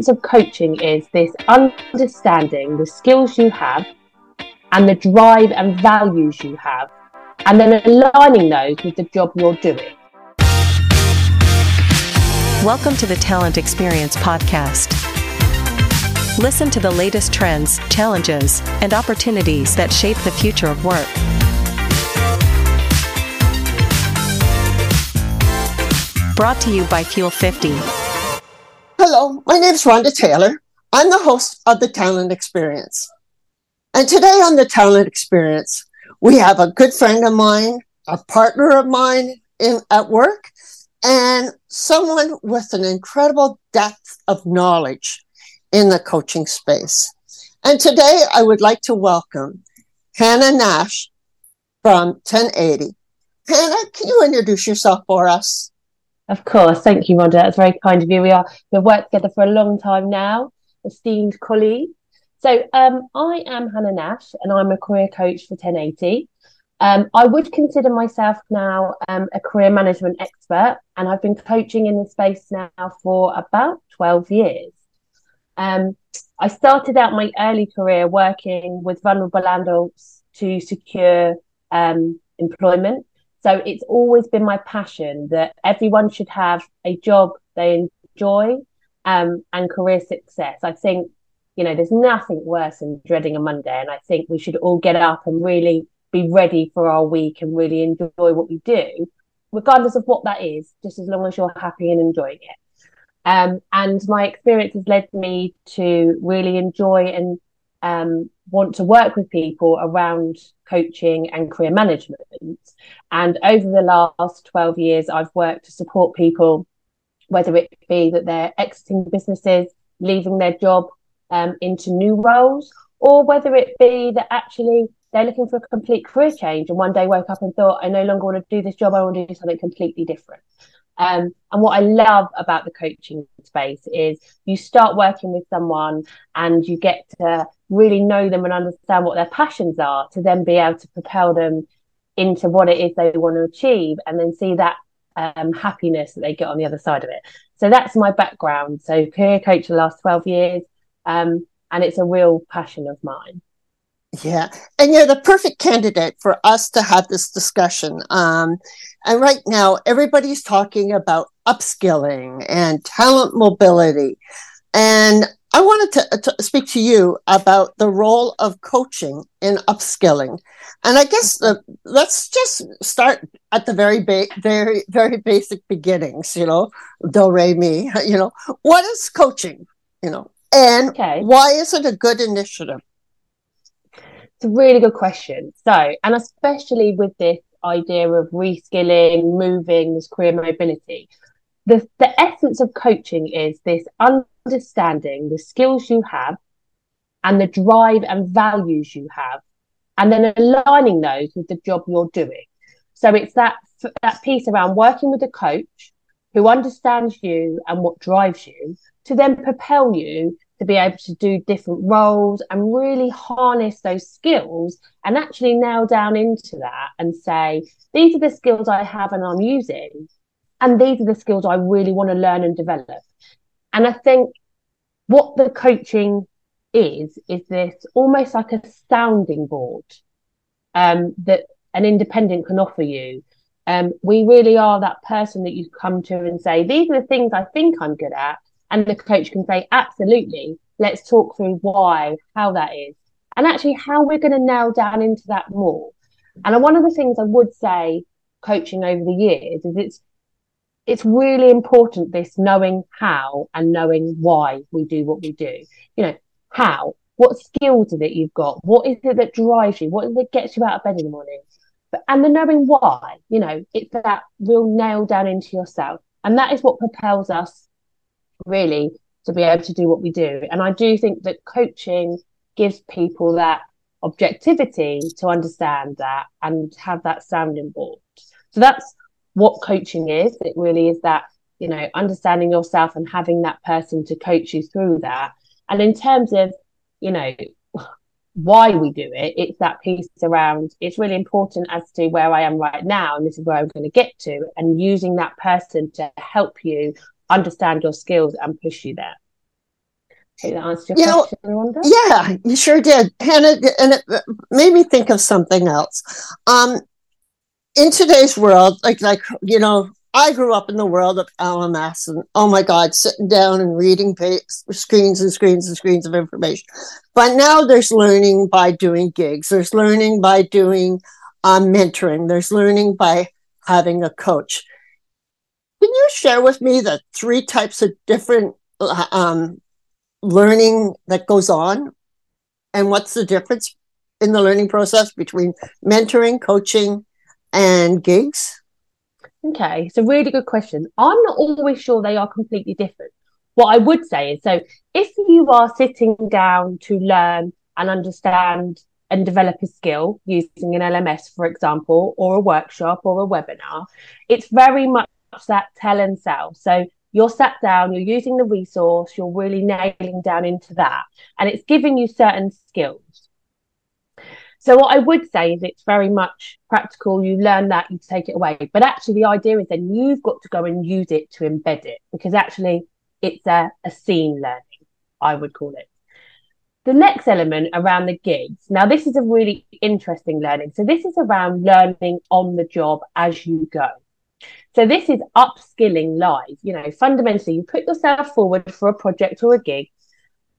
essence of coaching is this understanding the skills you have and the drive and values you have, and then aligning those with the job you're doing. Welcome to the Talent Experience Podcast. Listen to the latest trends, challenges, and opportunities that shape the future of work. Brought to you by Fuel 50. Hello, my name is Rhonda Taylor. I'm the host of the Talent Experience. And today on the Talent Experience, we have a good friend of mine, a partner of mine in at work, and someone with an incredible depth of knowledge in the coaching space. And today I would like to welcome Hannah Nash from 10Eighty. Hannah, can you introduce yourself for us? Of course. Thank you, Rhonda. That's very kind of you. We are we've worked together for a long time now, esteemed colleague. So um, I am Hannah Nash and I'm a career coach for 10Eighty. Um, I would consider myself now um, a career management expert, and I've been coaching in this space now for about 12 years. Um, I started out my early career working with vulnerable adults to secure um, employment. So it's always been my passion that everyone should have a job they enjoy um, and career success. I think, you know, there's nothing worse than dreading a Monday. And I think we should all get up and really be ready for our week and really enjoy what we do, regardless of what that is, just as long as you're happy and enjoying it. Um, and my experience has led me to really enjoy and um, want to work with people around coaching and career management. And over the last 12 years, I've worked to support people, whether it be that they're exiting businesses, leaving their job um, into new roles, or whether it be that actually they're looking for a complete career change and one day woke up and thought, I no longer want to do this job, I want to do something completely different. Um, and what I love about the coaching space is you start working with someone and you get to really know them and understand what their passions are to then be able to propel them into what it is they want to achieve and then see that um, happiness that they get on the other side of it. So that's my background. So career coach the last 12 years. Um, and it's a real passion of mine. Yeah, and you're the perfect candidate for us to have this discussion. Um, and right now, everybody's talking about upskilling and talent mobility. And I wanted to, to, speak to you about the role of coaching in upskilling. And I guess the, let's just start at the very, ba- very, very basic beginnings, you know, do, re, mi, you know, what is coaching, you know, and okay. why is it a good initiative? It's a really good question. So, and especially with this idea of reskilling, moving, this career mobility, the, the essence of coaching is this understanding the skills you have and the drive and values you have, and then aligning those with the job you're doing. So it's that that piece around working with a coach who understands you and what drives you to then propel you to be able to do different roles and really harness those skills and actually nail down into that and say, these are the skills I have and I'm using. And these are the skills I really want to learn and develop. And I think what the coaching is, is this almost like a sounding board um, that an independent can offer you. Um, we really are that person that you come to and say, these are the things I think I'm good at and the coach can say, absolutely, let's talk through why, how that is, and actually how we're going to nail down into that more. And one of the things I would say coaching over the years is it's it's really important this knowing how and knowing why we do what we do. You know, how, what skills is it you've got? What is it that drives you? What is it that gets you out of bed in the morning? But, and the knowing why, you know, it's that real nail down into yourself. And that is what propels us really to be able to do what we do. And I do think that coaching gives people that objectivity to understand that and have that sounding board. So that's what coaching is. It really is that, you know, understanding yourself and having that person to coach you through that. And in terms of, you know, why we do it, it's that piece around it's really important as to where I am right now and this is where I'm going to get to, and using that person to help you understand your skills and push you there. Did that answer your you question, Rhonda? Yeah, you sure did, Hannah, and it made me think of something else. Um, in today's world, like like you know, I grew up in the world of LMS, and oh my God, sitting down and reading screens and screens and screens of information. But now there's learning by doing gigs. There's learning by doing um, mentoring. There's learning by having a coach. Can you share with me the three types of different uh, um, learning that goes on, and what's the difference in the learning process between mentoring, coaching, and gigs? Okay, it's a really good question. I'm not always sure they are completely different. What I would say is so if you are sitting down to learn and understand and develop a skill using an LMS, for example, or a workshop or a webinar, it's very much that tell and sell. So you're sat down, you're using the resource, you're really nailing down into that, and it's giving you certain skills. So what I would say is it's very much practical. You learn that, you take it away. But actually the idea is then you've got to go and use it to embed it because actually it's a, a scene learning, I would call it. The next element around the gigs. Now this is a really interesting learning. So this is around learning on the job as you go. So this is upskilling live. You know, fundamentally, you put yourself forward for a project or a gig.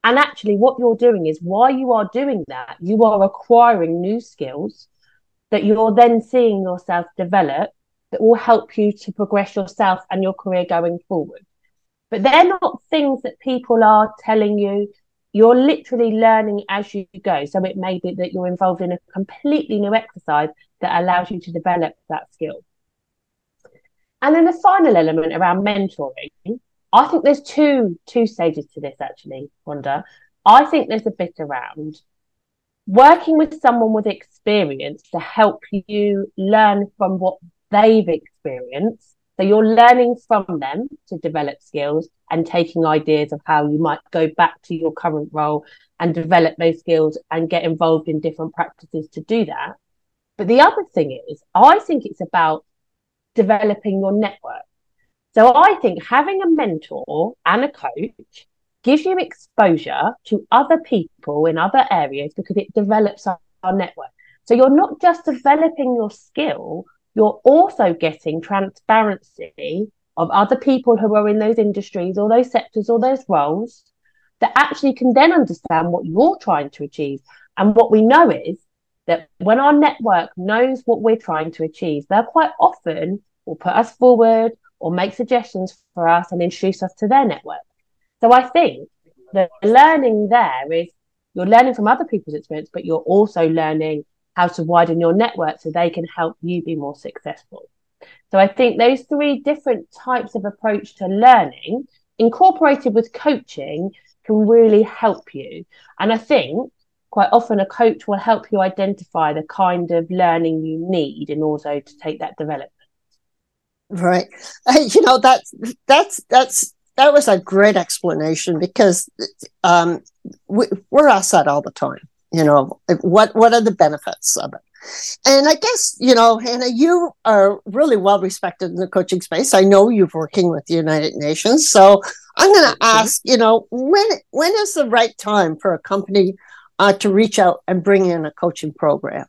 And actually, what you're doing is while you are doing that, you are acquiring new skills that you're then seeing yourself develop that will help you to progress yourself and your career going forward. But they're not things that people are telling you. You're literally learning as you go. So it may be that you're involved in a completely new exercise that allows you to develop that skill. And then the final element around mentoring, I think there's two two stages to this actually, Rhonda. I think there's a bit around working with someone with experience to help you learn from what they've experienced. So you're learning from them to develop skills and taking ideas of how you might go back to your current role and develop those skills and get involved in different practices to do that. But the other thing is, I think it's about developing your network. So I think having a mentor and a coach gives you exposure to other people in other areas because it develops our, our network. So you're not just developing your skill, you're also getting transparency of other people who are in those industries or those sectors or those roles that actually can then understand what you're trying to achieve. And what we know is that when our network knows what we're trying to achieve, they're quite often will put us forward or make suggestions for us and introduce us to their network. So I think the learning there is you're learning from other people's experience, but you're also learning how to widen your network so they can help you be more successful. So I think those three different types of approach to learning incorporated with coaching can really help you. And I think quite often a coach will help you identify the kind of learning you need in order to take that development. Right. You know, that's, that's, that's, that was a great explanation because um, we, we're asked that all the time. You know, what, what are the benefits of it? And I guess, you know, Hannah, you are really well respected in the coaching space. I know you're working with the United Nations. So I'm going to ask, you know, when when is the right time for a company uh, to reach out and bring in a coaching program?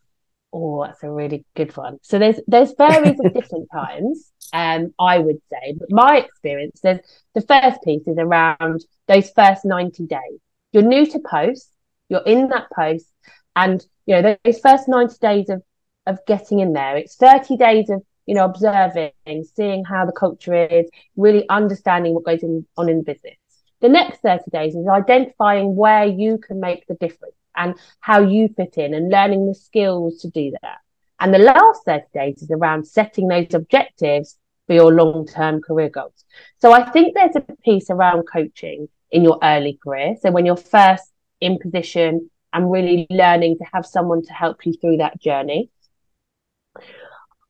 Oh, that's a really good one. So there's there's various of different times, um, I would say. But my experience, there's the first piece is around those first 90 days. You're new to post, you're in that post, and you know, those first 90 days of of getting in there, it's 30 days of you know, observing, seeing how the culture is, really understanding what goes in, on in the business. The next 30 days is identifying where you can make the difference and how you fit in and learning the skills to do that. And the last 30 days is around setting those objectives for your long term career goals. So I think there's a piece around coaching in your early career. So when you're first in position and really learning to have someone to help you through that journey.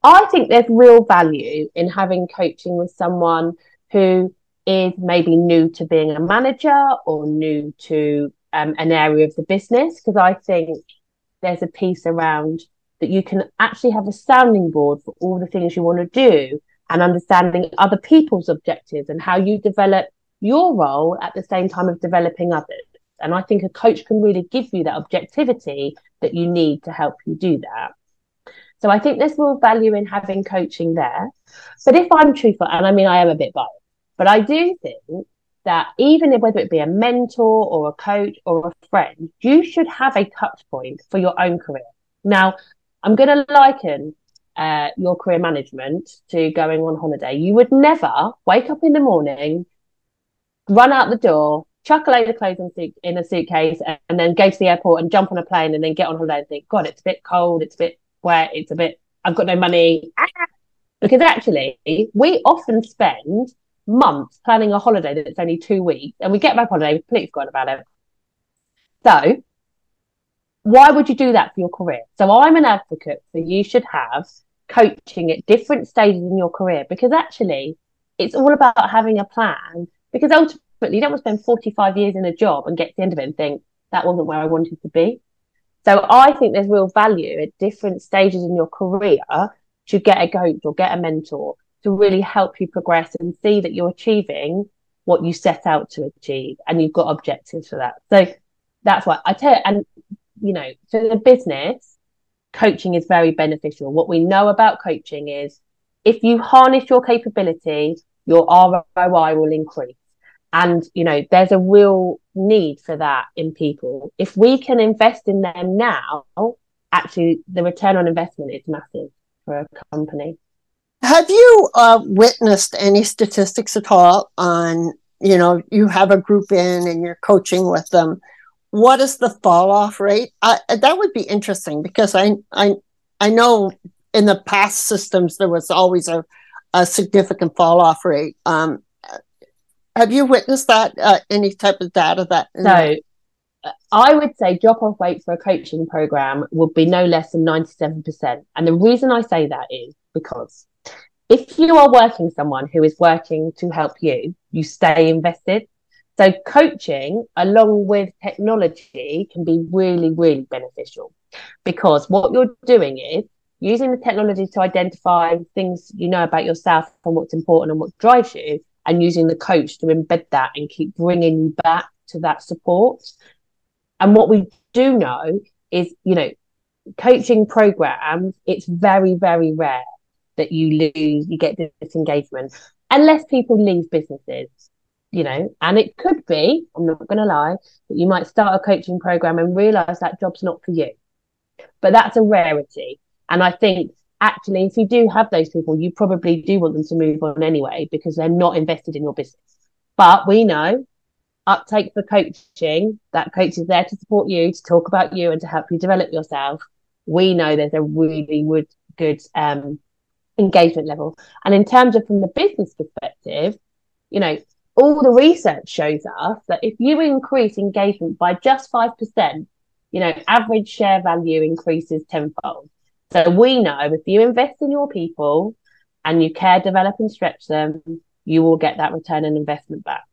I think there's real value in having coaching with someone who is maybe new to being a manager or new to um, an area of the business because I think there's a piece around that you can actually have a sounding board for all the things you want to do and understanding other people's objectives and how you develop your role at the same time of developing others. And I think a coach can really give you that objectivity that you need to help you do that. So I think there's real value in having coaching there. But if I'm truthful, and I mean, I am a bit biased, but I do think that even if, whether it be a mentor or a coach or a friend, you should have a touch point for your own career. Now, I'm going to liken uh, your career management to going on holiday. You would never wake up in the morning, run out the door, chuck a load of clothes in, in a suitcase, and then go to the airport and jump on a plane and then get on holiday and think, God, it's a bit cold, it's a bit wet, it's a bit, I've got no money. Because actually, we often spend months planning a holiday that's only two weeks, and we get back on holiday, we've completely forgotten about it. So, why would you do that for your career? So, I'm an advocate that you should have coaching at different stages in your career because actually, it's all about having a plan. Because ultimately, you don't want to spend 45 years in a job and get to the end of it and think that wasn't where I wanted to be. So, I think there's real value at different stages in your career to get a coach or get a mentor to really help you progress and see that you're achieving what you set out to achieve and you've got objectives for that. So that's why I tell you, and you know, for the business, coaching is very beneficial. What we know about coaching is if you harness your capabilities, your ROI will increase. And, you know, there's a real need for that in people. If we can invest in them now, actually the return on investment is massive for a company. Have you uh, witnessed any statistics at all on, you know, you have a group in and you're coaching with them? What is the fall off rate? Uh, that would be interesting because I, I, I know in the past systems there was always a, a significant fall off rate. Um, have you witnessed that? Uh, any type of data that? No, I would say drop off rate for a coaching program would be no less than 97%. And the reason I say that is because if you are working someone who is working to help you, you stay invested. So coaching along with technology can be really, really beneficial because what you're doing is using the technology to identify things you know about yourself and what's important and what drives you and using the coach to embed that and keep bringing you back to that support. And what we do know is, you know, coaching programs, it's very, very rare that you lose, you get disengagement, unless people leave businesses, you know, and it could be, I'm not going to lie, that you might start a coaching program and realize that job's not for you. But that's a rarity. And I think actually, if you do have those people, you probably do want them to move on anyway because they're not invested in your business. But we know uptake for coaching, that coach is there to support you, to talk about you, and to help you develop yourself. We know there's a really good, good um, engagement level. And in terms of from the business perspective, you know, all the research shows us that if you increase engagement by just 5%, you know, average share value increases tenfold. So we know if you invest in your people and you care, develop and stretch them, you will get that return on investment back.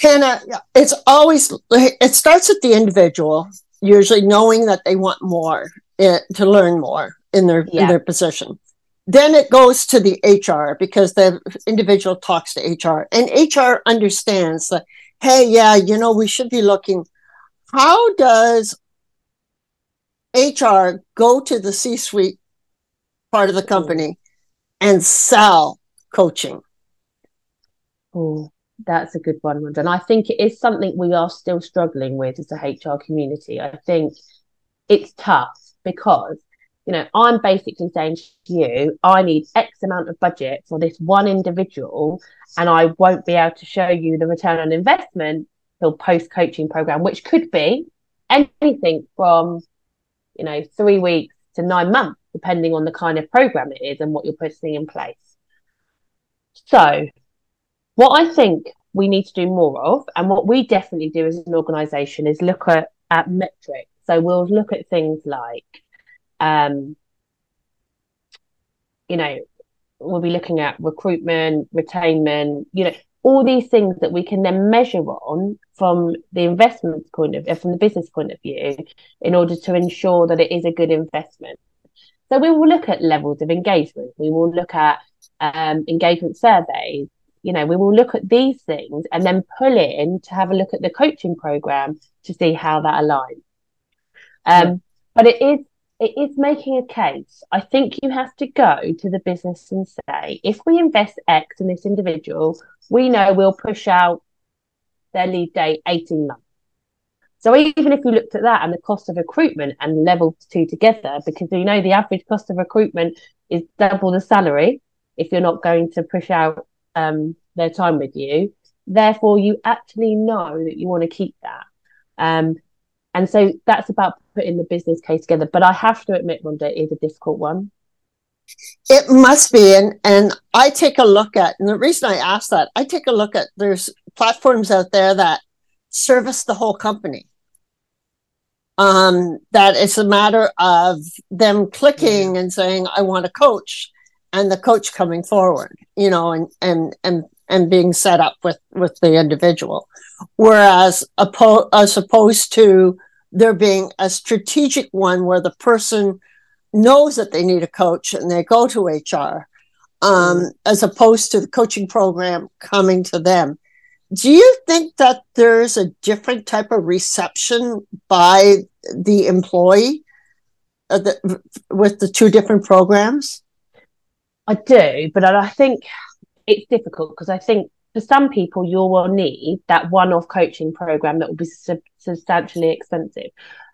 Hannah, it's always, it starts at the individual, usually knowing that they want more, uh, to learn more in their yeah. in their position. Then it goes to the HR because the individual talks to HR and HR understands that, hey, yeah, you know, we should be looking. How does HR go to the C suite part of the company and sell coaching? Oh, that's a good one, and I think it is something we are still struggling with as a HR community. I think it's tough because you know, I'm basically saying to you, I need X amount of budget for this one individual, and I won't be able to show you the return on investment till post coaching program, which could be anything from, you know, three weeks to nine months, depending on the kind of program it is and what you're putting in place. So, what I think we need to do more of, and what we definitely do as an organization, is look at, at metrics. So, we'll look at things like um, you know, we'll be looking at recruitment, retainment, you know, all these things that we can then measure on from the investment point of view, from the business point of view, in order to ensure that it is a good investment. So we will look at levels of engagement. We will look at um, engagement surveys. you know, we will look at these things and then pull in to have a look at the coaching program to see how that aligns. Um, but it is it is making a case. I think you have to go to the business and say, if we invest X in this individual, we know we'll push out their lead date 18 months. So even if you looked at that and the cost of recruitment and level two together, because you know the average cost of recruitment is double the salary if you're not going to push out um, their time with you. Therefore, you actually know that you want to keep that. Um, and so that's about putting the business case together. But I have to admit, Rhonda, it is a difficult one. It must be. And, and I take a look at, and the reason I ask that, I take a look at there's platforms out there that service the whole company. Um, that it's a matter of them clicking and saying, I want a coach and the coach coming forward, you know, and, and, and, and being set up with, with the individual. Whereas as opposed to there being a strategic one where the person knows that they need a coach and they go to HR, um, mm. as opposed to the coaching program coming to them. Do you think that there's a different type of reception by the employee uh, the, with the two different programs? I do, but I think it's difficult because I think for some people you will need that one-off coaching program that will be sub- substantially expensive.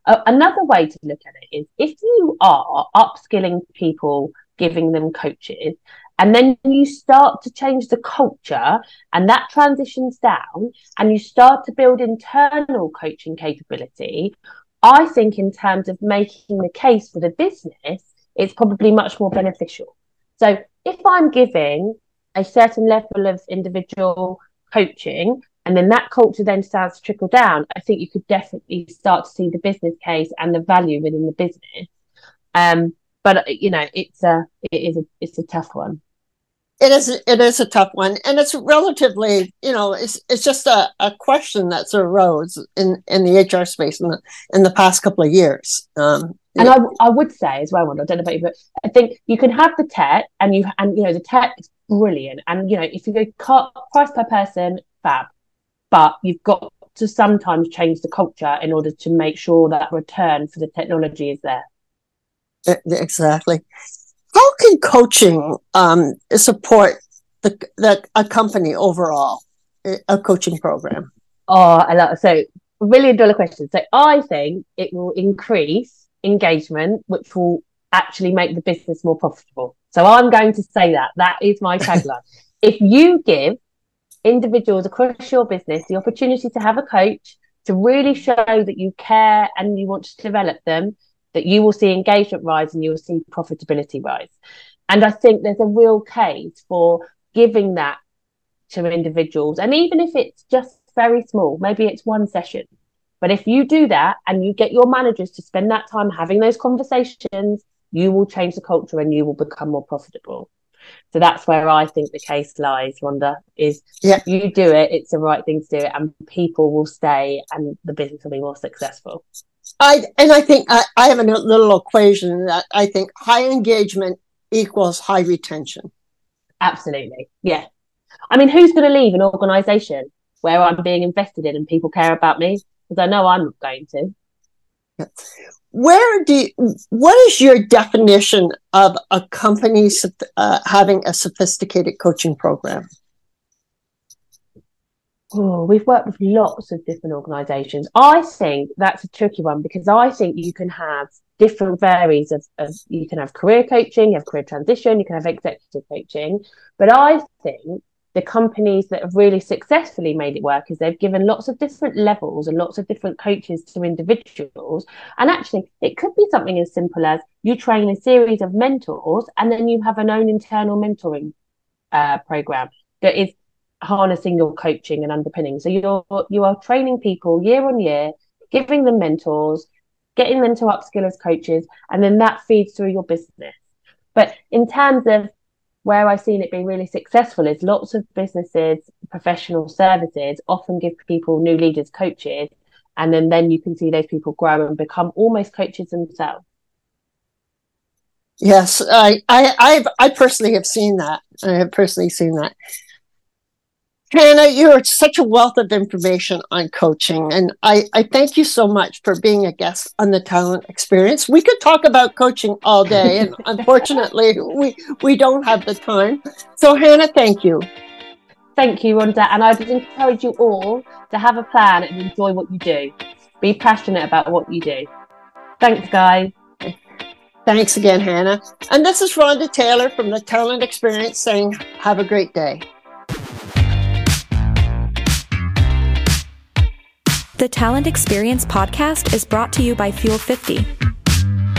Uh, another way to look at it is if you are upskilling people, giving them coaches, and then you start to change the culture and that transitions down and you start to build internal coaching capability. I think, in terms of making the case for the business, it's probably much more beneficial. So, if I'm giving a certain level of individual coaching and then that culture then starts to trickle down, I think you could definitely start to see the business case and the value within the business. Um, but you know, it's a it is a it's a tough one. It is it is a tough one, and it's relatively you know it's it's just a, a question that's arose in in the HR space in the in the past couple of years. Um, and I, I would say as well, I don't know about you, but I think you can have the tech, and you and you know the tech is brilliant, and you know if you go cut price per person, fab, but you've got to sometimes change the culture in order to make sure that return for the technology is there. Exactly. How can coaching um, support the, the a company overall, a coaching program? Oh, I love so million dollar question. So I think it will increase engagement, which will actually make the business more profitable. So I'm going to say that. That is my tagline. if you give individuals across your business the opportunity to have a coach to really show that you care and you want to develop them, that you will see engagement rise and you will see profitability rise. And I think there's a real case for giving that to individuals. And even if it's just very small, maybe it's one session. But if you do that and you get your managers to spend that time having those conversations, you will change the culture and you will become more profitable. So that's where I think the case lies, Rhonda, is yeah. you do it, it's the right thing to do it, and people will stay and the business will be more successful. I and I think I, I have a little equation that I think high engagement equals high retention. Absolutely. Yeah. I mean, who's going to leave an organization where I'm being invested in and people care about me? Because I know I'm not going to. Where do you, what is your definition of a company uh, having a sophisticated coaching program? Oh, we've worked with lots of different organizations. I think that's a tricky one because i think you can have different varies of, of you can have career coaching you have career transition you can have executive coaching. But i think the companies that have really successfully made it work is they've given lots of different levels and lots of different coaches to individuals. And actually, it could be something as simple as you train a series of mentors and then you have an own internal mentoring uh, program that is harnessing your coaching and underpinning. So you're you are training people year on year, giving them mentors, getting them to upskill as coaches, and then that feeds through your business. But in terms of where I've seen it be really successful is lots of businesses, professional services often give people new leaders coaches, and then then you can see those people grow and become almost coaches themselves. Yes, I I I've, I personally have seen that. I have personally seen that. Hannah, you're such a wealth of information on coaching, and I, I thank you so much for being a guest on the Talent Experience. We could talk about coaching all day, and unfortunately, we, we don't have the time. So, Hannah, thank you. Thank you, Rhonda, and I would encourage you all to have a plan and enjoy what you do. Be passionate about what you do. Thanks, guys. Thanks again, Hannah. And this is Rhonda Taylor from the Talent Experience saying, have a great day. The Talent Experience podcast is brought to you by Fuel 50.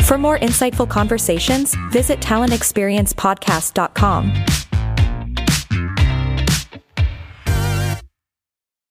For more insightful conversations, visit talentexperiencepodcast.com.